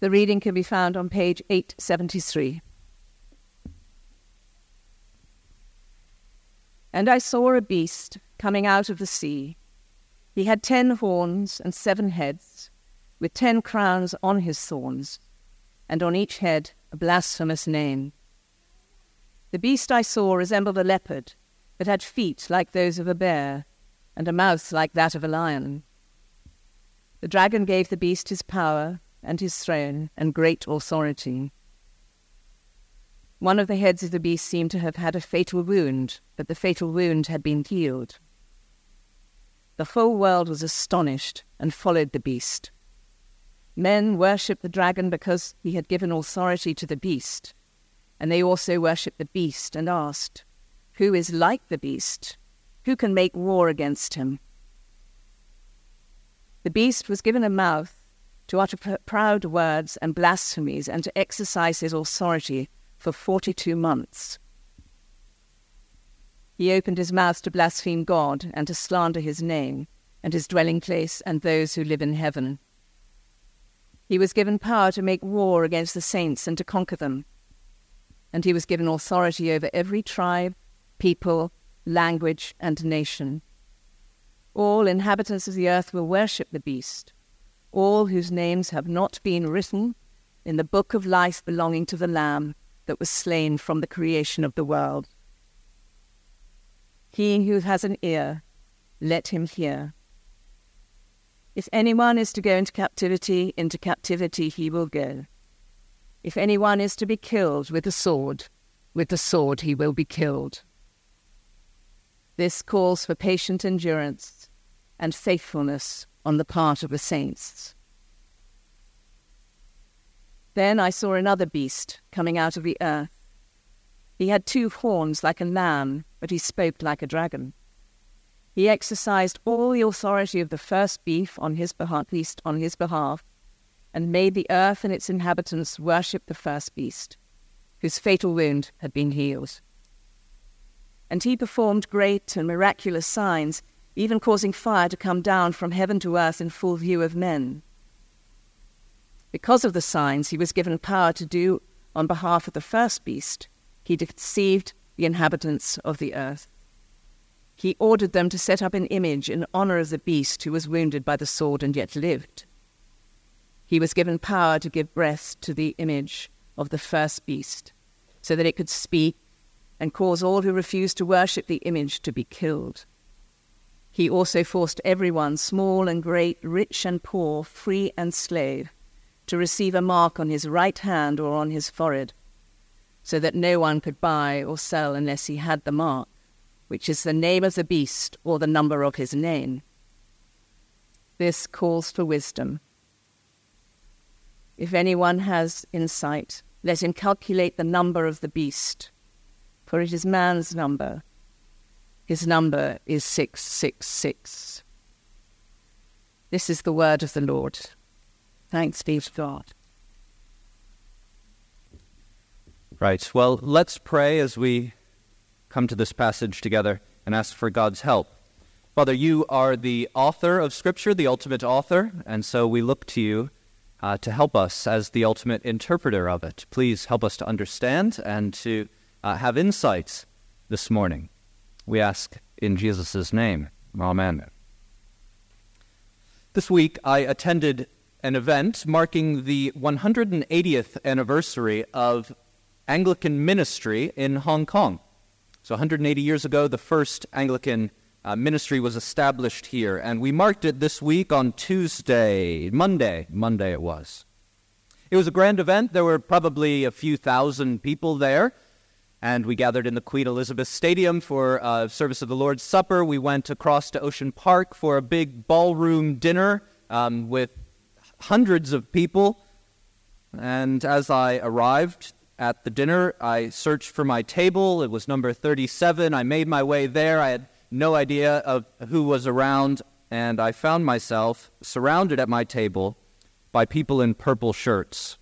The reading can be found on page 873. And I saw a beast coming out of the sea. He had ten horns and seven heads, with ten crowns on his thorns, and on each head a blasphemous name. The beast I saw resembled a leopard, but had feet like those of a bear, and a mouth like that of a lion. The dragon gave the beast his power, and his throne, and great authority. One of the heads of the beast seemed to have had a fatal wound, but the fatal wound had been healed. The whole world was astonished and followed the beast. Men worshipped the dragon because he had given authority to the beast, and they also worshipped the beast and asked, Who is like the beast? Who can make war against him? The beast was given a mouth to utter pr- proud words and blasphemies and to exercise his authority for 42 months. He opened his mouth to blaspheme God and to slander his name and his dwelling place and those who live in heaven. He was given power to make war against the saints and to conquer them. And he was given authority over every tribe, people, language, and nation. All inhabitants of the earth will worship the beast, all whose names have not been written in the book of life belonging to the Lamb that was slain from the creation of the world. He who has an ear, let him hear. If anyone is to go into captivity, into captivity he will go. If anyone is to be killed with the sword, with the sword he will be killed. This calls for patient endurance and faithfulness on the part of the saints. Then I saw another beast coming out of the earth. He had two horns like a lamb, but he spoke like a dragon. He exercised all the authority of the first beast on his behalf, on his behalf, and made the earth and its inhabitants worship the first beast, whose fatal wound had been healed. And he performed great and miraculous signs, even causing fire to come down from heaven to earth in full view of men. Because of the signs he was given power to do on behalf of the first beast, he deceived the inhabitants of the earth. He ordered them to set up an image in honor of the beast who was wounded by the sword and yet lived. He was given power to give breath to the image of the first beast, so that it could speak and cause all who refused to worship the image to be killed. He also forced everyone, small and great, rich and poor, free and slave, to receive a mark on his right hand or on his forehead, so that no one could buy or sell unless he had the mark which is the name of the beast or the number of his name. This calls for wisdom. If anyone has insight, let him calculate the number of the beast, for it is man's number. His number is 666. This is the word of the Lord. Thanks be to God. Right. Well, let's pray as we come to this passage together and ask for God's help. Father, you are the author of Scripture, the ultimate author, and so we look to you uh, to help us as the ultimate interpreter of it. Please help us to understand and to uh, have insights this morning. We ask in Jesus' name. Amen. This week, I attended an event marking the 180th anniversary of Anglican ministry in Hong Kong. So 180 years ago, the first Anglican uh, ministry was established here, and we marked it this week on Tuesday, Monday, Monday it was. It was a grand event. There were probably a few thousand people there, and we gathered in the Queen Elizabeth Stadium for uh, service of the Lord's Supper. We went across to Ocean Park for a big ballroom dinner um, with hundreds of people. And as I arrived, at the dinner. I searched for my table. It was number 37. I made my way there. I had no idea of who was around, and I found myself surrounded at my table by people in purple shirts.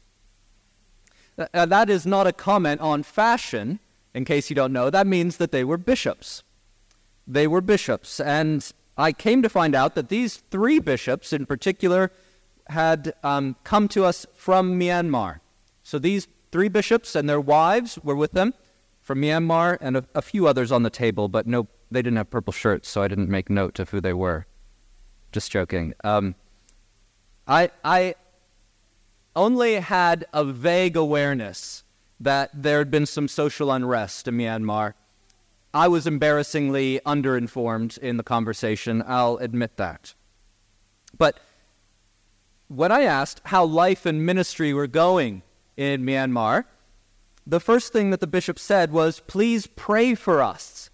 Uh, that is not a comment on fashion, in case you don't know. That means that they were bishops. They were bishops, and I came to find out that these three bishops in particular had um, come to us from Myanmar. So these three bishops and their wives were with them from Myanmar, and a, a few others on the table, but no, they didn't have purple shirts, so I didn't make note of who they were. Just joking. Um, I, I only had a vague awareness that there had been some social unrest in Myanmar. I was embarrassingly underinformed in the conversation, I'll admit that. But when I asked how life and ministry were going in Myanmar, the first thing that the bishop said was, Please pray for us.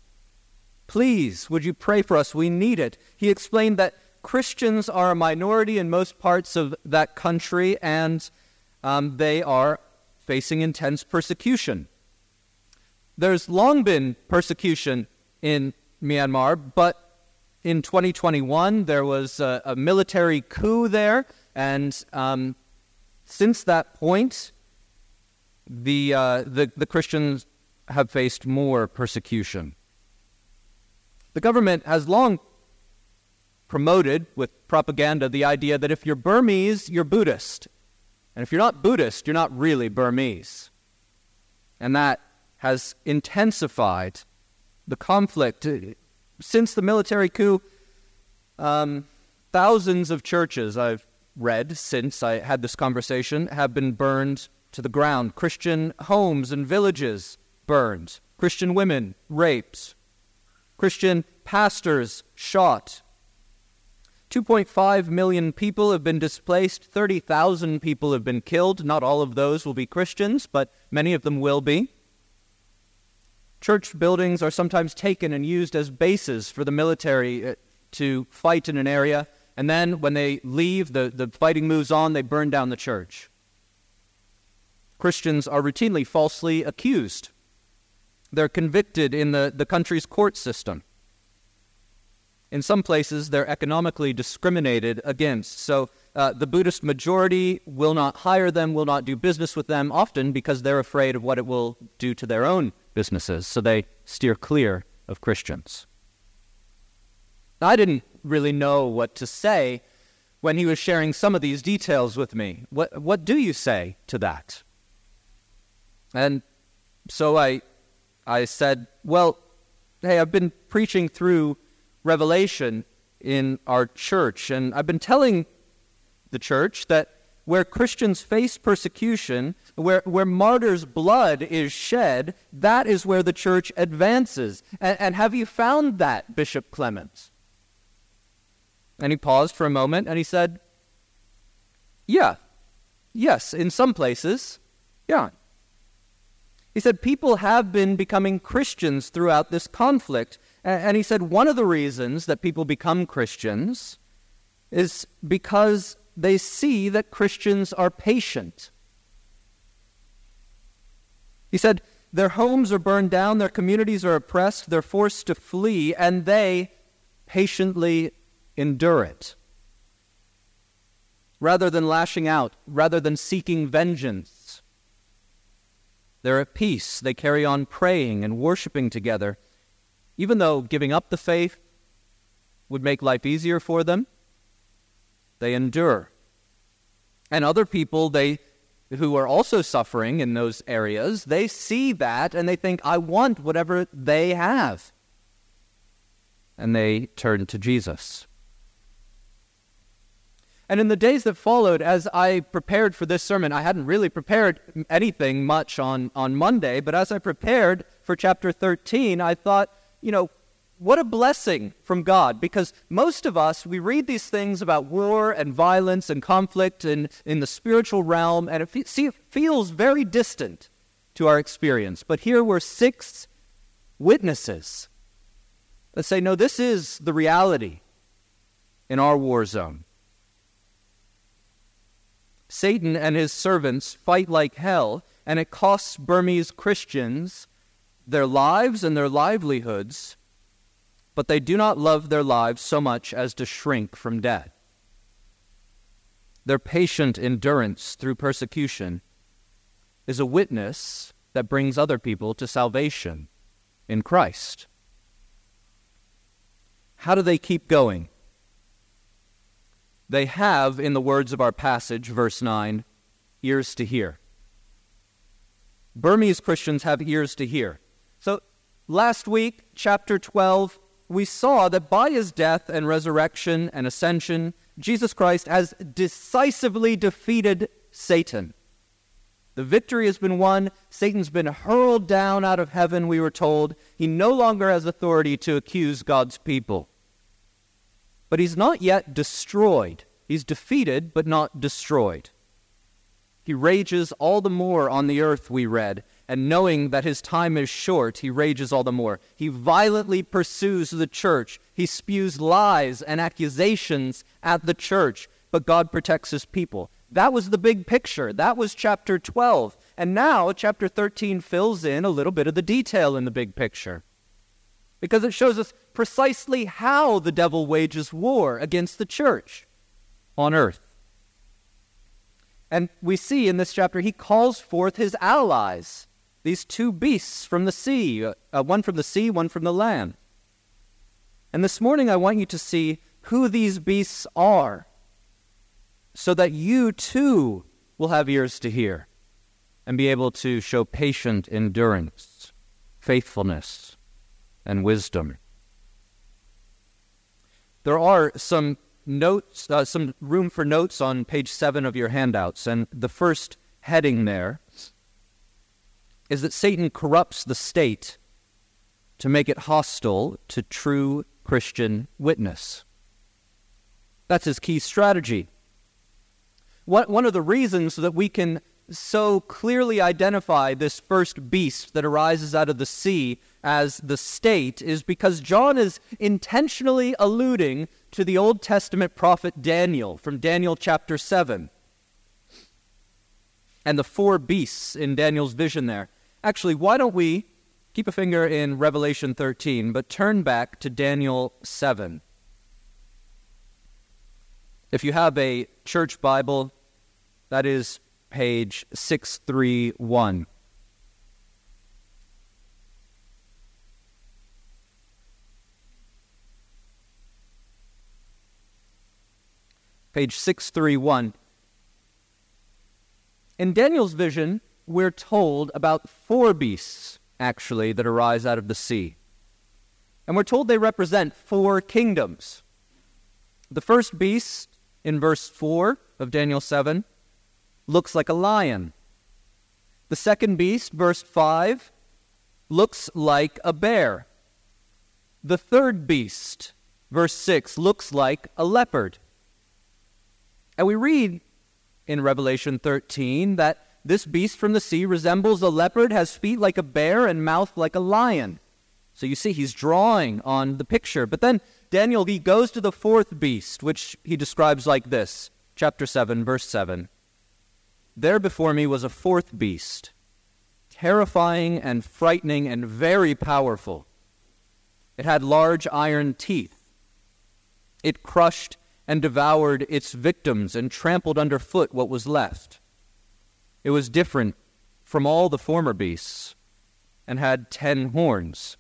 Please, would you pray for us? We need it. He explained that Christians are a minority in most parts of that country and um, they are facing intense persecution. There's long been persecution in Myanmar, but in 2021 there was a, a military coup there, and um, since that point, the, uh, the, the Christians have faced more persecution. The government has long promoted with propaganda the idea that if you're Burmese, you're Buddhist. And if you're not Buddhist, you're not really Burmese. And that has intensified the conflict. Since the military coup, um, thousands of churches I've read since I had this conversation have been burned to the ground. Christian homes and villages burned. Christian women raped. Christian pastors shot. 2.5 million people have been displaced. 30,000 people have been killed. Not all of those will be Christians, but many of them will be. Church buildings are sometimes taken and used as bases for the military uh, to fight in an area, and then when they leave, the, the fighting moves on, they burn down the church. Christians are routinely falsely accused. They're convicted in the, the country's court system. In some places, they're economically discriminated against. So uh, the Buddhist majority will not hire them, will not do business with them, often because they're afraid of what it will do to their own businesses. So they steer clear of Christians. I didn't really know what to say when he was sharing some of these details with me. What, what do you say to that? And so I, I said, Well, hey, I've been preaching through Revelation in our church, and I've been telling the church that where Christians face persecution, where, where martyrs' blood is shed, that is where the church advances. And, and have you found that, Bishop Clemens? And he paused for a moment and he said, Yeah, yes, in some places, yeah. He said, People have been becoming Christians throughout this conflict. And he said, One of the reasons that people become Christians is because they see that Christians are patient. He said, Their homes are burned down, their communities are oppressed, they're forced to flee, and they patiently endure it. Rather than lashing out, rather than seeking vengeance, they're at peace. They carry on praying and worshiping together. Even though giving up the faith would make life easier for them, they endure. And other people they who are also suffering in those areas, they see that and they think, I want whatever they have. And they turn to Jesus. And in the days that followed, as I prepared for this sermon, I hadn't really prepared anything much on, on Monday, but as I prepared for chapter 13, I thought, you know, what a blessing from God, because most of us, we read these things about war and violence and conflict and in the spiritual realm, and it, fe- see, it feels very distant to our experience. But here were six witnesses that say, no, this is the reality in our war zone. Satan and his servants fight like hell, and it costs Burmese Christians their lives and their livelihoods, but they do not love their lives so much as to shrink from death. Their patient endurance through persecution is a witness that brings other people to salvation in Christ. How do they keep going? they have, in the words of our passage, verse 9, ears to hear. Burmese Christians have ears to hear. So last week, chapter 12, we saw that by his death and resurrection and ascension, Jesus Christ has decisively defeated Satan. The victory has been won. Satan's been hurled down out of heaven, we were told. He no longer has authority to accuse God's people. But he's not yet destroyed. He's defeated, but not destroyed. He rages all the more on the earth, we read, and knowing that his time is short, he rages all the more. He violently pursues the church. He spews lies and accusations at the church, but God protects his people. That was the big picture. That was chapter 12. And now, chapter 13 fills in a little bit of the detail in the big picture. Because it shows us precisely how the devil wages war against the church on earth. And we see in this chapter, he calls forth his allies, these two beasts from the sea, uh, one from the sea, one from the land. And this morning, I want you to see who these beasts are, so that you too will have ears to hear and be able to show patient endurance, faithfulness, and wisdom. There are some notes, uh, some room for notes on page seven of your handouts, and the first heading there is that Satan corrupts the state to make it hostile to true Christian witness. That's his key strategy. One of the reasons that we can so clearly identify this first beast that arises out of the sea as the state is because John is intentionally alluding to the Old Testament prophet Daniel from Daniel chapter 7 and the four beasts in Daniel's vision there. Actually, why don't we keep a finger in Revelation 13, but turn back to Daniel 7. If you have a church Bible, that is page 631. Page 631. In Daniel's vision, we're told about four beasts, actually, that arise out of the sea. And we're told they represent four kingdoms. The first beast, in verse 4 of Daniel 7, looks like a lion. The second beast, verse 5, looks like a bear. The third beast, verse 6, looks like a leopard. And we read in Revelation 13 that this beast from the sea resembles a leopard, has feet like a bear, and mouth like a lion. So you see, he's drawing on the picture. But then Daniel, he goes to the fourth beast, which he describes like this chapter 7, verse 7. There before me was a fourth beast, terrifying and frightening and very powerful. It had large iron teeth. It crushed and devoured its victims and trampled underfoot what was left. It was different from all the former beasts and had ten horns.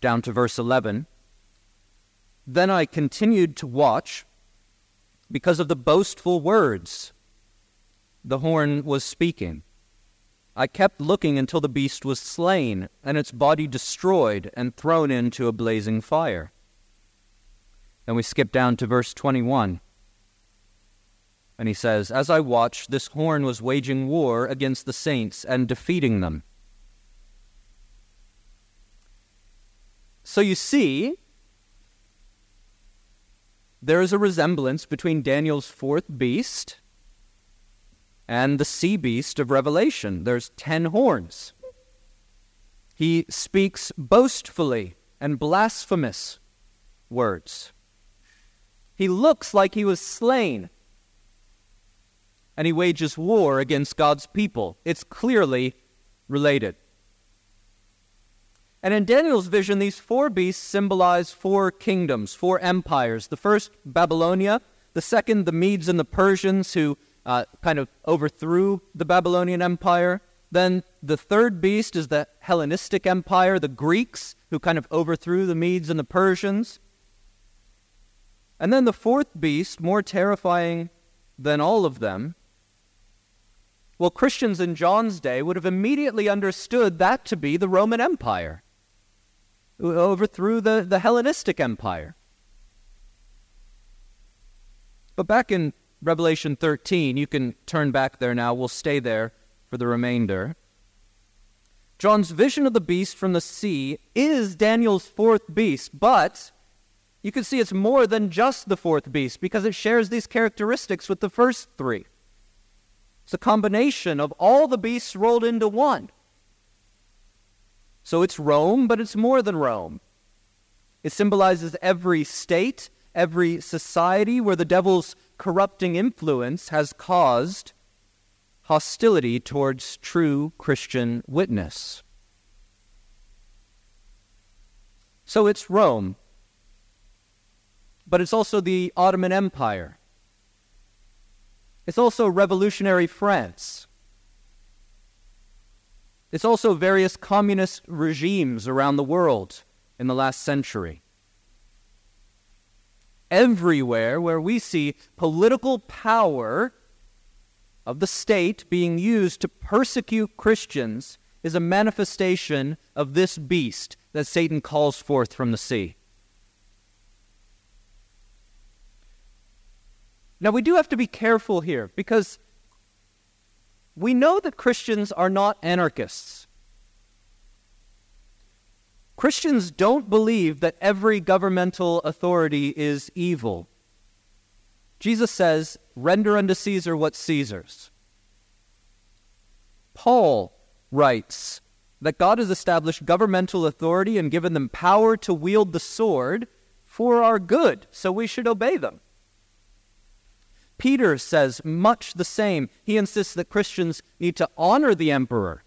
Down to verse 11. Then I continued to watch because of the boastful words the horn was speaking. I kept looking until the beast was slain, and its body destroyed and thrown into a blazing fire. Then we skip down to verse 21. And he says, As I watched, this horn was waging war against the saints and defeating them. So you see, there is a resemblance between Daniel's fourth beast and the sea beast of Revelation. There's ten horns. He speaks boastfully and blasphemous words. He looks like he was slain. And he wages war against God's people. It's clearly related. And in Daniel's vision, these four beasts symbolize four kingdoms, four empires. The first, Babylonia. The second, the Medes and the Persians, who uh, kind of overthrew the Babylonian Empire. Then the third beast is the Hellenistic Empire, the Greeks, who kind of overthrew the Medes and the Persians. And then the fourth beast, more terrifying than all of them, well, Christians in John's day would have immediately understood that to be the Roman Empire, who overthrew the, the Hellenistic Empire. But back in Revelation 13, you can turn back there now, we'll stay there for the remainder. John's vision of the beast from the sea is Daniel's fourth beast, but you can see it's more than just the fourth beast because it shares these characteristics with the first three. It's a combination of all the beasts rolled into one. So it's Rome, but it's more than Rome. It symbolizes every state, every society where the devil's corrupting influence has caused hostility towards true Christian witness. So it's Rome, but it's also the Ottoman Empire. It's also revolutionary France. It's also various communist regimes around the world in the last century. Everywhere where we see political power of the state being used to persecute Christians is a manifestation of this beast that Satan calls forth from the sea. Now, we do have to be careful here because we know that Christians are not anarchists. Christians don't believe that every governmental authority is evil. Jesus says, Render unto Caesar what's Caesar's. Paul writes that God has established governmental authority and given them power to wield the sword for our good, so we should obey them. Peter says much the same. He insists that Christians need to honor the emperor,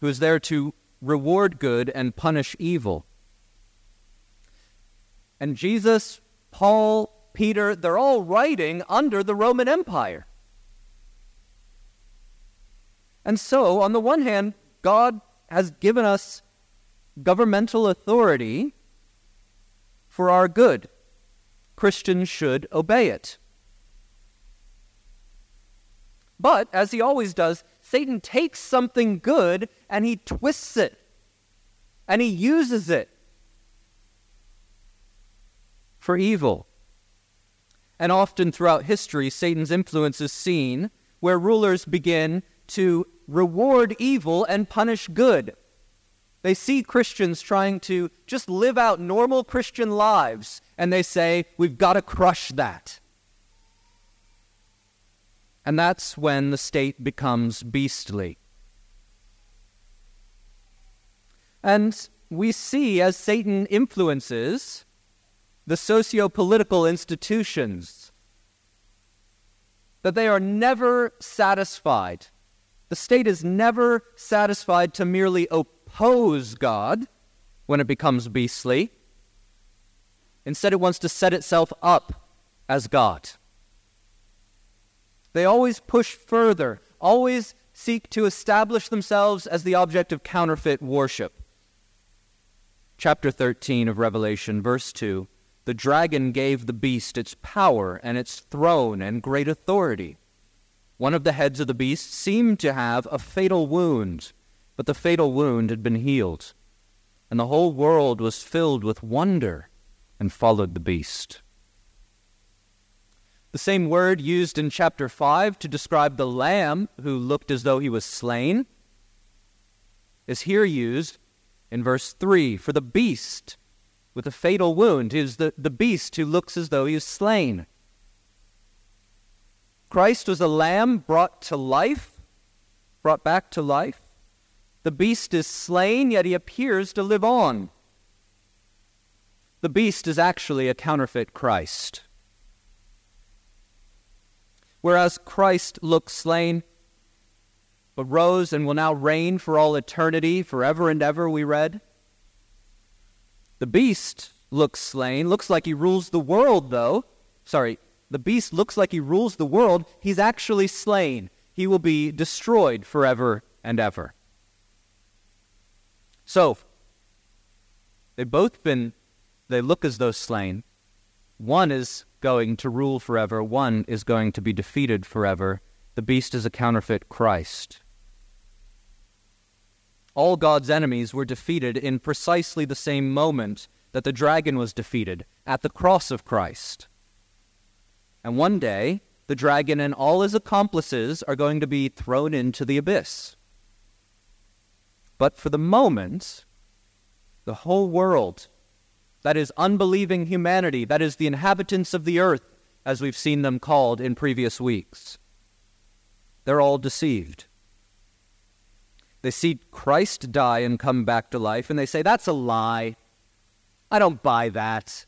who is there to reward good and punish evil. And Jesus Paul, Peter, they're all writing under the Roman Empire. And so, on the one hand, God has given us governmental authority for our good. Christians should obey it. But, as he always does, Satan takes something good and he twists it and he uses it for evil. And often throughout history, Satan's influence is seen where rulers begin to reward evil and punish good. They see Christians trying to just live out normal Christian lives, and they say, We've got to crush that. And that's when the state becomes beastly. And we see as Satan influences the socio political institutions, that they are never satisfied. The state is never satisfied to merely oppose God when it becomes beastly. Instead, it wants to set itself up as God. They always push further, always seek to establish themselves as the object of counterfeit worship. Chapter 13 of Revelation, verse 2 the dragon gave the beast its power and its throne and great authority. One of the heads of the beast seemed to have a fatal wound, but the fatal wound had been healed, and the whole world was filled with wonder and followed the beast. The same word used in chapter 5 to describe the lamb who looked as though he was slain is here used in verse 3 for the beast with a fatal wound is the, the beast who looks as though he is slain. Christ was a lamb brought to life, brought back to life. The beast is slain, yet he appears to live on. The beast is actually a counterfeit Christ. Whereas Christ looks slain, but rose and will now reign for all eternity, forever and ever, we read. The beast looks slain, looks like he rules the world, though. Sorry, the beast looks like he rules the world. He's actually slain. He will be destroyed forever and ever. So, they've both been they look as though slain. One is going to rule forever, one is going to be defeated forever. The beast is a counterfeit Christ. All God's enemies were defeated in precisely the same moment that the dragon was defeated, at the cross of Christ. And one day, the dragon and all his accomplices are going to be thrown into the abyss. But for the moment, the whole world, that is unbelieving humanity, that is the inhabitants of the earth, as we've seen them called in previous weeks, they're all deceived. They see Christ die and come back to life, and they say, That's a lie. I don't buy that.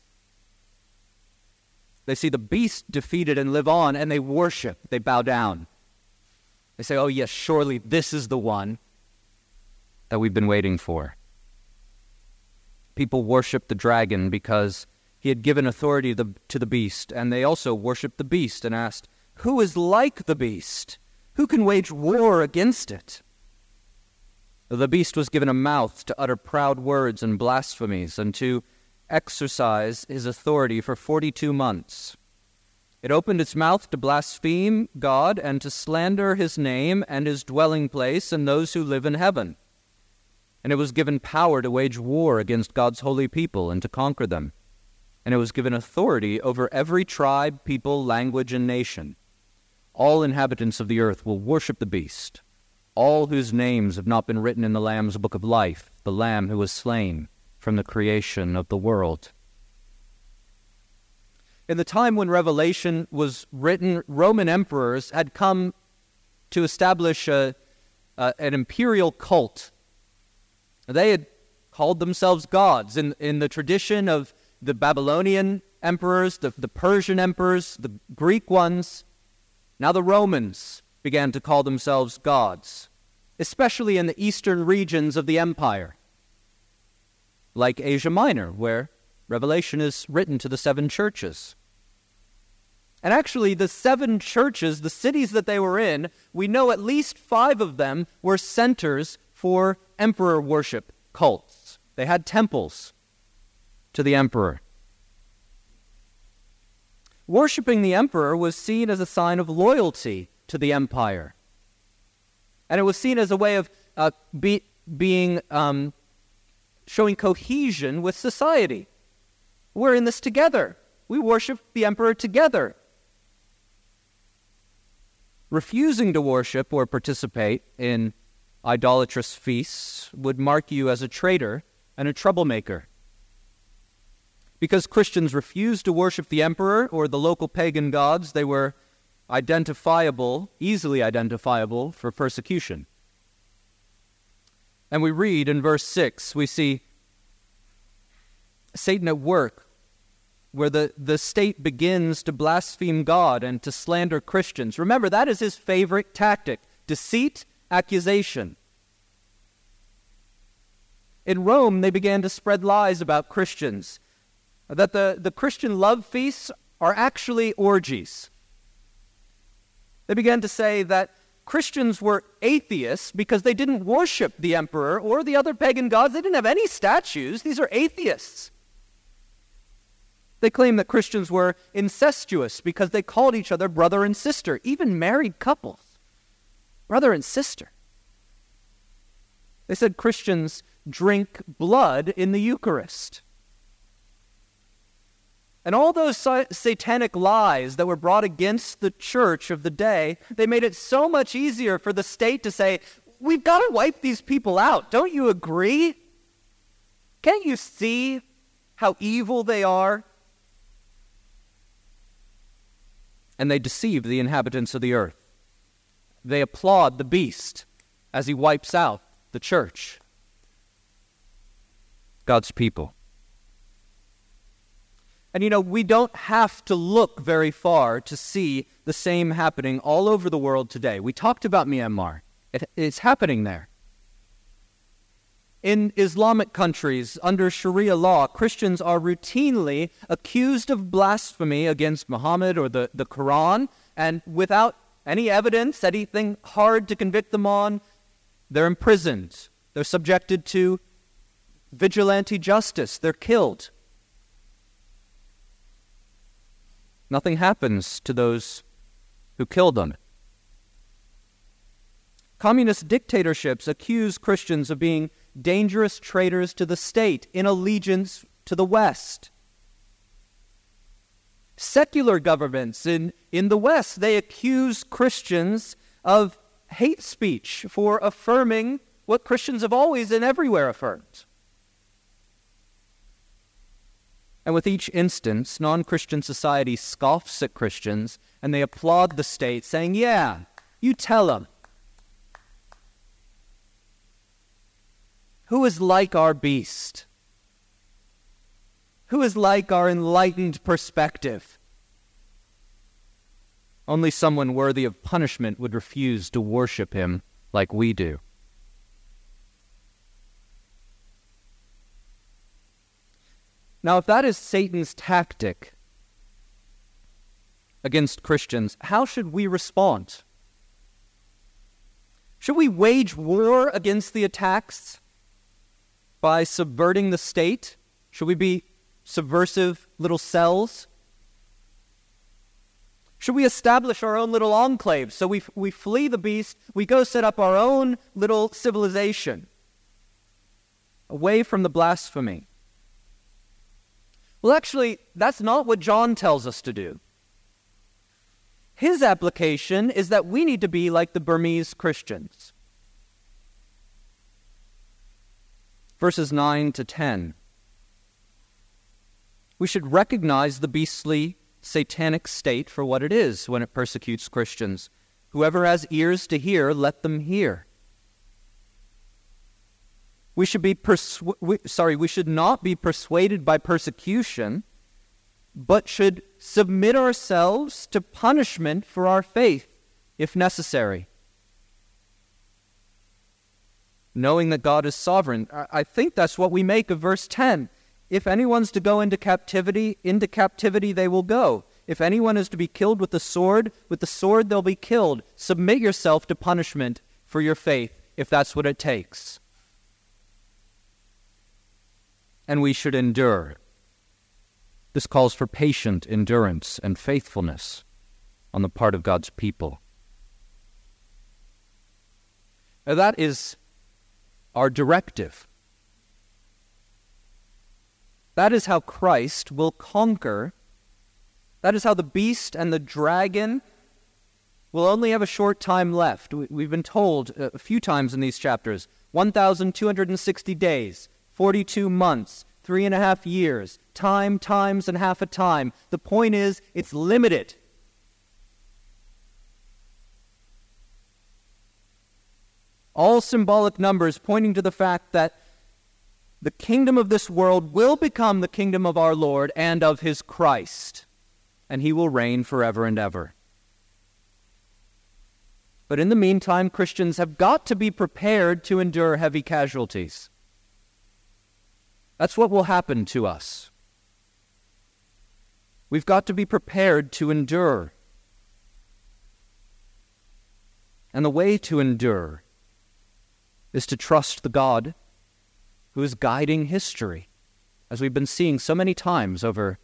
They see the beast defeated and live on, and they worship, they bow down. They say, Oh, yes, surely this is the one that we've been waiting for. People worshiped the dragon because he had given authority to the, to the beast, and they also worshiped the beast and asked, Who is like the beast? Who can wage war against it? The beast was given a mouth to utter proud words and blasphemies, and to exercise his authority for forty two months. It opened its mouth to blaspheme God and to slander his name and his dwelling place and those who live in heaven. And it was given power to wage war against God's holy people and to conquer them. And it was given authority over every tribe, people, language, and nation. All inhabitants of the earth will worship the beast all whose names have not been written in the Lamb's book of life, the Lamb who was slain from the creation of the world. In the time when Revelation was written, Roman emperors had come to establish a, uh, an imperial cult. They had called themselves gods in, in the tradition of the Babylonian emperors, the, the Persian emperors, the Greek ones. Now the Romans began to call themselves gods, especially in the eastern regions of the empire, like Asia Minor, where Revelation is written to the seven churches. And actually, the seven churches, the cities that they were in, we know at least five of them were centers for emperor worship cults. They had temples to the emperor. Worshipping the emperor was seen as a sign of loyalty to the empire. And it was seen as a way of uh, be, being um, showing cohesion with society. We're in this together. We worship the emperor together. Refusing to worship or participate in idolatrous feasts would mark you as a traitor and a troublemaker. Because Christians refused to worship the emperor or the local pagan gods, they were identifiable, easily identifiable for persecution. And we read in verse 6, we see Satan at work, where the, the state begins to blaspheme God and to slander Christians. Remember, that is his favorite tactic deceit, accusation. In Rome, they began to spread lies about Christians, that the, the Christian love feasts are actually orgies. They began to say that Christians were atheists because they didn't worship the emperor or the other pagan gods. They didn't have any statues. These are atheists. They claimed that Christians were incestuous because they called each other brother and sister, even married couples. Brother and sister. They said Christians drink blood in the Eucharist. And all those sa- satanic lies that were brought against the church of the day, they made it so much easier for the state to say, we've got to wipe these people out. Don't you agree? Can't you see how evil they are? And they deceived the inhabitants of the earth. They applaud the beast as he wipes out the church, God's people. And you know, we don't have to look very far to see the same happening all over the world today. We talked about Myanmar, it, it's happening there. In Islamic countries, under Sharia law, Christians are routinely accused of blasphemy against Muhammad or the, the Quran, and without any evidence, anything hard to convict them on, they're imprisoned. They're subjected to vigilante justice. They're killed. Nothing happens to those who killed them. Communist dictatorships accuse Christians of being dangerous traitors to the state in allegiance to the West. Secular governments in, in the West, they accuse Christians of hate speech for affirming what Christians have always and everywhere affirmed. And with each instance, non Christian society scoffs at Christians and they applaud the state, saying, Yeah, you tell them. Who is like our beast? Who is like our enlightened perspective? Only someone worthy of punishment would refuse to worship him like we do. Now, if that is Satan's tactic against Christians, how should we respond? Should we wage war against the attacks by subverting the state? Should we be subversive little cells? Should we establish our own little enclave? So we, we flee the beast, we go set up our own little civilization away from the blasphemy. Well, actually, that's not what John tells us to do. His application is that we need to be like the Burmese Christians. Verses 9 to 10. We should recognize the beastly satanic state for what it is when it persecutes Christians. Whoever has ears to hear, let them hear. We should be persu- we, sorry, we should not be persuaded by persecution, but should submit ourselves to punishment for our faith if necessary. Knowing that God is sovereign. I think that's what we make of verse 10. If anyone's to go into captivity, into captivity they will go. If anyone is to be killed with the sword, with the sword they'll be killed. Submit yourself to punishment for your faith, if that's what it takes and we should endure. This calls for patient endurance and faithfulness on the part of God's people. Now, that is our directive. That is how Christ will conquer. That is how the beast and the dragon will only have a short time left. We've been told a few times in these chapters 1,260 days 42 months, three and a half years, time, times, and half a time. The point is, it's limited. All symbolic numbers pointing to the fact that the kingdom of this world will become the kingdom of our Lord and of his Christ, and he will reign forever and ever. But in the meantime, Christians have got to be prepared to endure heavy casualties. That's what will happen to us. We've got to be prepared to endure. And the way to endure is to trust the God who is guiding history, as we've been seeing so many times over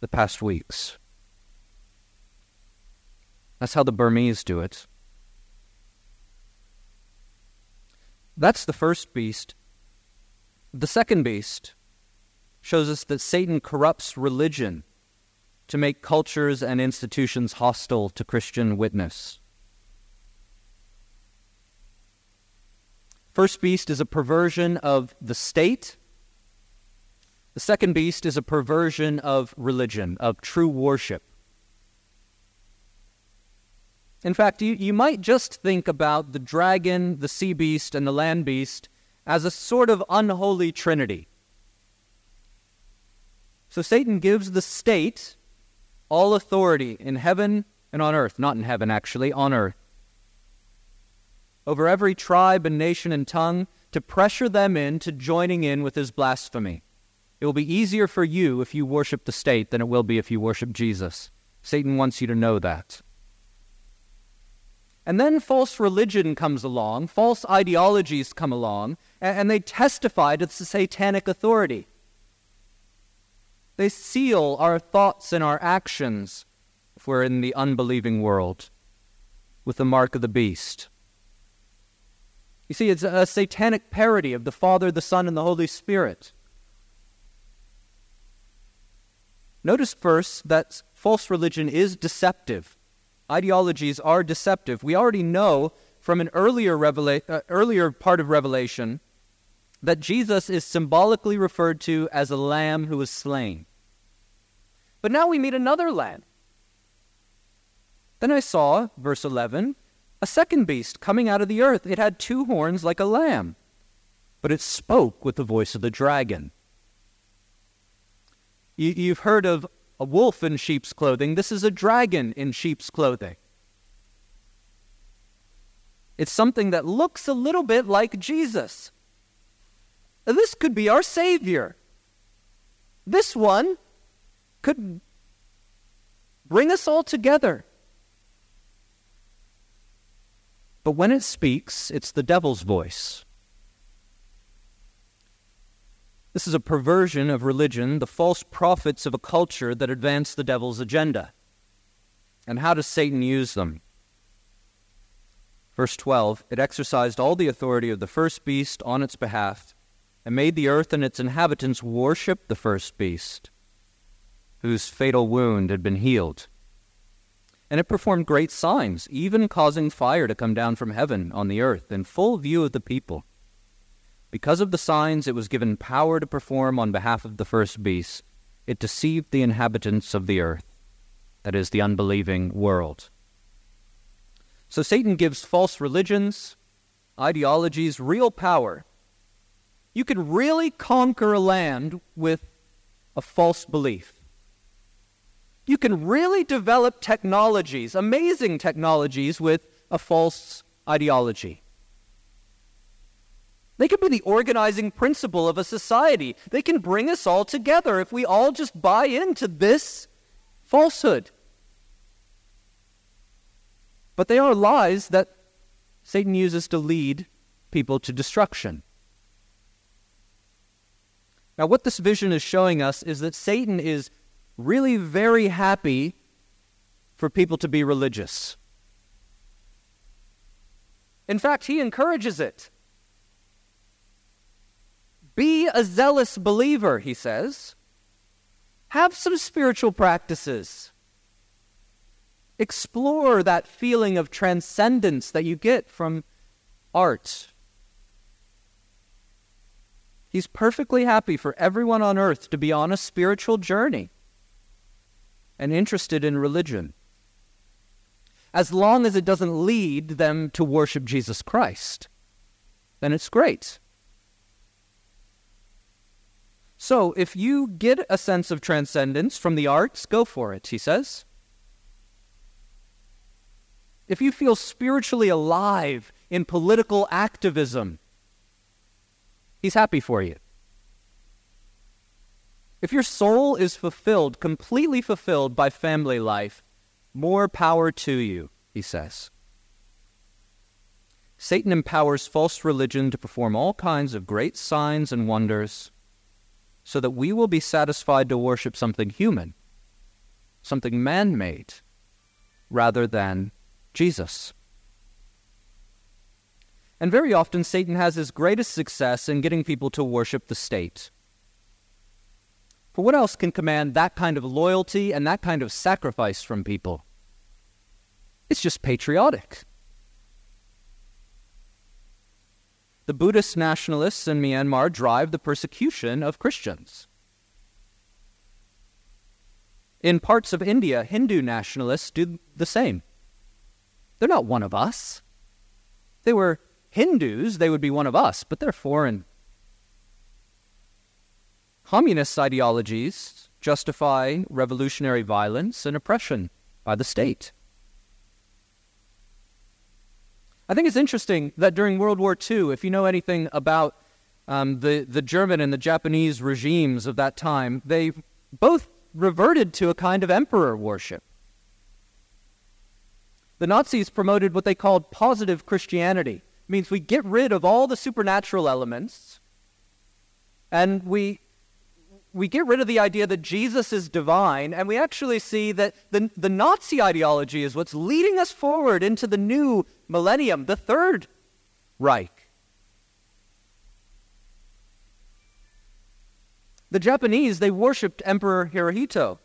the past weeks. That's how the Burmese do it. That's the first beast. The second beast shows us that Satan corrupts religion to make cultures and institutions hostile to Christian witness. First beast is a perversion of the state. The second beast is a perversion of religion, of true worship. In fact, you, you might just think about the dragon, the sea beast, and the land beast as a sort of unholy trinity. So Satan gives the state all authority in heaven and on earth, not in heaven actually, on earth, over every tribe and nation and tongue to pressure them into joining in with his blasphemy. It will be easier for you if you worship the state than it will be if you worship Jesus. Satan wants you to know that. And then false religion comes along, false ideologies come along, and, they testify to the satanic authority. They seal our thoughts and our actions if we're in the unbelieving world with the mark of the beast. You see, it's a satanic parody of the Father, the Son, and the Holy Spirit. Notice first that false religion is deceptive. Ideologies are deceptive. We already know from an earlier, revela- uh, earlier part of Revelation that Jesus is symbolically referred to as a lamb who was slain. But now we meet another lamb. Then I saw, verse 11, a second beast coming out of the earth. It had two horns like a lamb, but it spoke with the voice of the dragon. You, have heard of a wolf in sheep's clothing. This is a dragon in sheep's clothing. It's something that looks a little bit like Jesus. This could be our Savior. This one could bring us all together. But when it speaks, it's the devil's voice. This is a perversion of religion, the false prophets of a culture that advance the devil's agenda. And how does Satan use them? Verse 12 It exercised all the authority of the first beast on its behalf, and made the earth and its inhabitants worship the first beast, whose fatal wound had been healed. And it performed great signs, even causing fire to come down from heaven on the earth in full view of the people. Because of the signs it was given power to perform on behalf of the first beast, it deceived the inhabitants of the earth, that is, the unbelieving world. So Satan gives false religions, ideologies, real power. You can really conquer a land with a false belief. You can really develop technologies, amazing technologies, with a false ideology. They can be the organizing principle of a society. They can bring us all together if we all just buy into this falsehood. But they are lies that Satan uses to lead people to destruction. Now, what this vision is showing us is that Satan is really very happy for people to be religious. In fact, he encourages it. Be a zealous believer, he says. Have some spiritual practices. Explore that feeling of transcendence that you get from art. He's perfectly happy for everyone on earth to be on a spiritual journey and interested in religion, as long as it doesn't lead them to worship Jesus Christ. Then it's great. So, if you get a sense of transcendence from the arts, go for it, he says. If you feel spiritually alive in political activism, he's happy for you. If your soul is fulfilled, completely fulfilled by family life, more power to you, he says. Satan empowers false religion to perform all kinds of great signs and wonders so that we will be satisfied to worship something human, something man made, rather than Jesus. And very often, Satan has his greatest success in getting people to worship the state. For what else can command that kind of loyalty and that kind of sacrifice from people? It's just patriotic. the Buddhist nationalists in Myanmar drive the persecution of Christians. In parts of India, Hindu nationalists do the same. They're not one of us. If they were Hindus, they would be one of us, but they're foreign. Communist ideologies justify revolutionary violence and oppression by the state. I think it's interesting that during World War II, if you know anything about um, the, the German and the Japanese regimes of that time, they both reverted to a kind of emperor worship. The Nazis promoted what they called positive Christianity. It means we get rid of all the supernatural elements and we we get rid of the idea that Jesus is divine, and we actually see that the, the Nazi ideology is what's leading us forward into the new millennium, the Third Reich. The Japanese, they worshipped Emperor Hirohito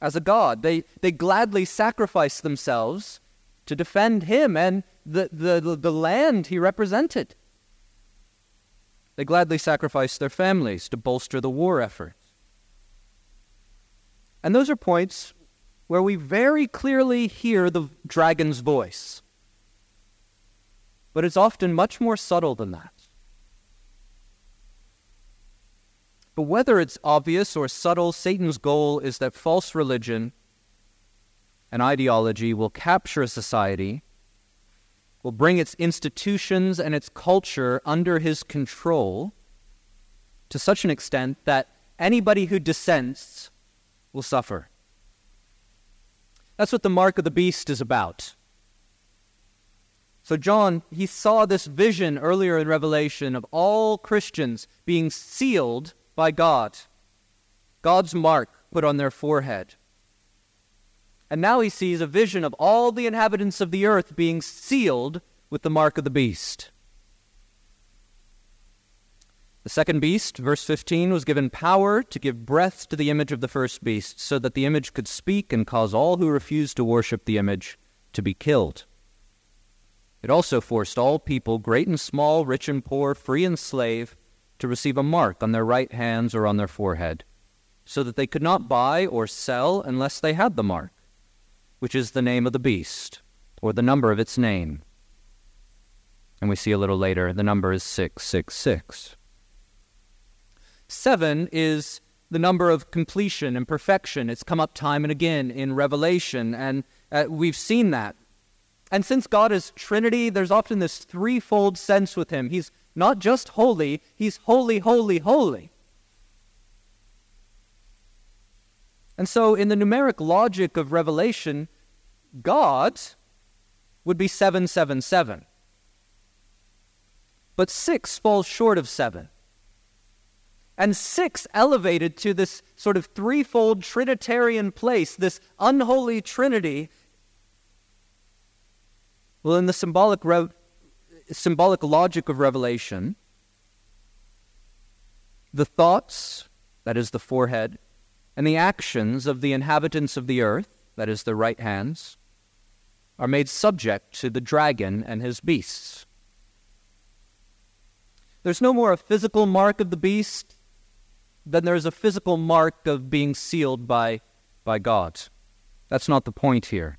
as a god. They, they gladly sacrificed themselves to defend him and the, the, the land he represented. They gladly sacrificed their families to bolster the war effort. And those are points where we very clearly hear the dragon's voice. But it's often much more subtle than that. But whether it's obvious or subtle, Satan's goal is that false religion and ideology will capture a society will bring its institutions and its culture under his control to such an extent that anybody who dissents will suffer. That's what the mark of the beast is about. So, John, he saw this vision earlier in Revelation of all Christians being sealed by God, God's mark put on their forehead. And now he sees a vision of all the inhabitants of the earth being sealed with the mark of the beast. The second beast, verse 15, was given power to give breath to the image of the first beast, so that the image could speak and cause all who refused to worship the image to be killed. It also forced all people, great and small, rich and poor, free and slave, to receive a mark on their right hands or on their forehead, so that they could not buy or sell unless they had the mark which is the name of the beast, or the number of its name. And we see a little later the number is 666. Seven is the number of completion and perfection. It's come up time and again in Revelation, and uh, we've seen that. And since God is Trinity, there's often this threefold sense with Him. He's not just holy, He's holy, holy, holy. And so, in the numeric logic of Revelation, God would be 777. But 6 falls short of 7. And 6 elevated to this sort of threefold Trinitarian place, this unholy Trinity. Well, in the symbolic, re- symbolic logic of Revelation, the thoughts, that is the forehead, and the actions of the inhabitants of the earth, that is the right hands, are made subject to the dragon and his beasts. There's no more a physical mark of the beast than there is a physical mark of being sealed by, by God. That's not the point here.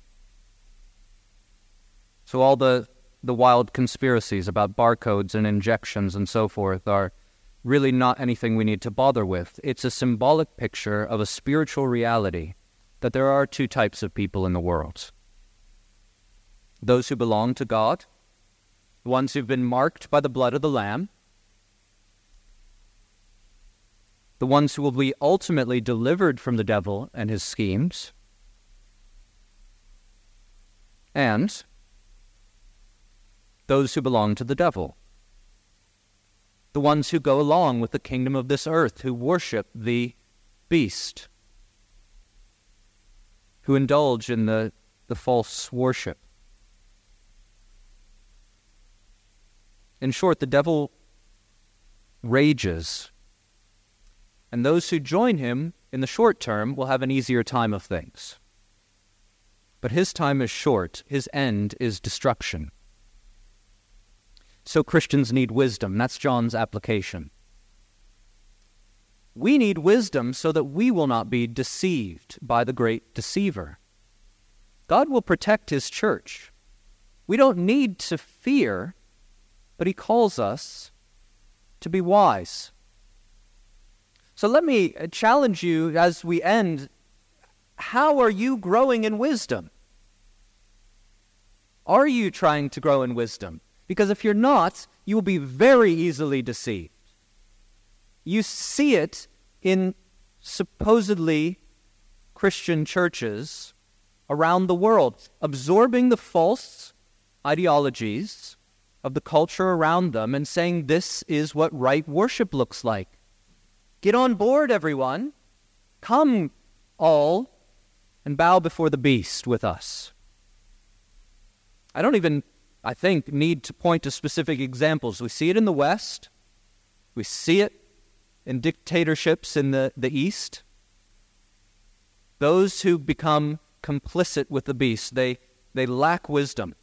So, all the, the wild conspiracies about barcodes and injections and so forth are really not anything we need to bother with. It's a symbolic picture of a spiritual reality that there are two types of people in the world those who belong to God, the ones who've been marked by the blood of the Lamb, the ones who will be ultimately delivered from the devil and his schemes, and those who belong to the devil the ones who go along with the kingdom of this earth, who worship the beast, who indulge in the, the false worship. In short, the devil rages, and those who join him in the short term will have an easier time of things. But his time is short, his end is destruction. So Christians need wisdom. That's John's application. We need wisdom so that we will not be deceived by the great deceiver. God will protect his church. We don't need to fear, but he calls us to be wise. So let me uh, challenge you as we end how are you growing in wisdom? Are you trying to grow in wisdom? Because if you're not, you will be very easily deceived. You see it in supposedly Christian churches around the world, absorbing the false ideologies of the culture around them and saying this is what right worship looks like. Get on board, everyone. Come, all, and bow before the beast with us. I don't even, I think, need to point to specific examples. We see it in the West, we see it in dictatorships in the, the East. Those who become complicit with the beast, they, they lack wisdom.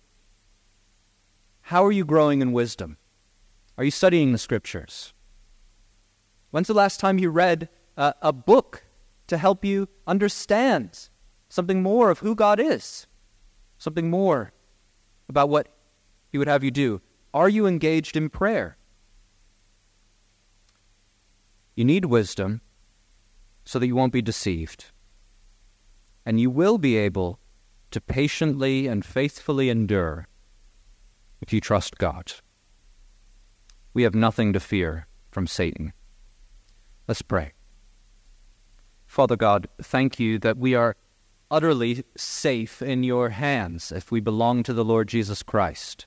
How are you growing in wisdom? Are you studying the scriptures? When's the last time you read uh, a book to help you understand something more of who God is? Something more about what He would have you do? Are you engaged in prayer? You need wisdom so that you won't be deceived. And you will be able to patiently and faithfully endure if you trust God. We have nothing to fear from Satan. Let's pray. Father God, thank you that we are utterly safe in your hands if we belong to the Lord Jesus Christ.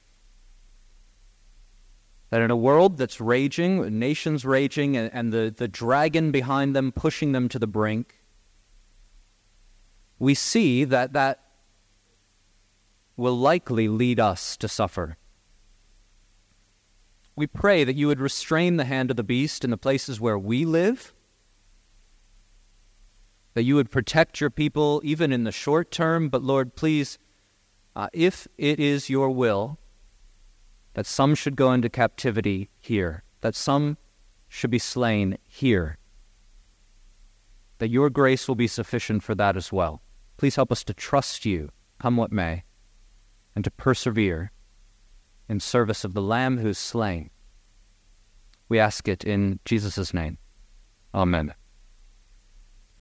That in a world that's raging, nations raging, and, and the, the dragon behind them pushing them to the brink, we see that that will likely lead us to suffer. We pray that you would restrain the hand of the beast in the places where we live, that you would protect your people even in the short term. But Lord, please, uh, if it is your will that some should go into captivity here, that some should be slain here, that your grace will be sufficient for that as well. Please help us to trust you, come what may, and to persevere in service of the Lamb who is slain. We ask it in Jesus' name. Amen.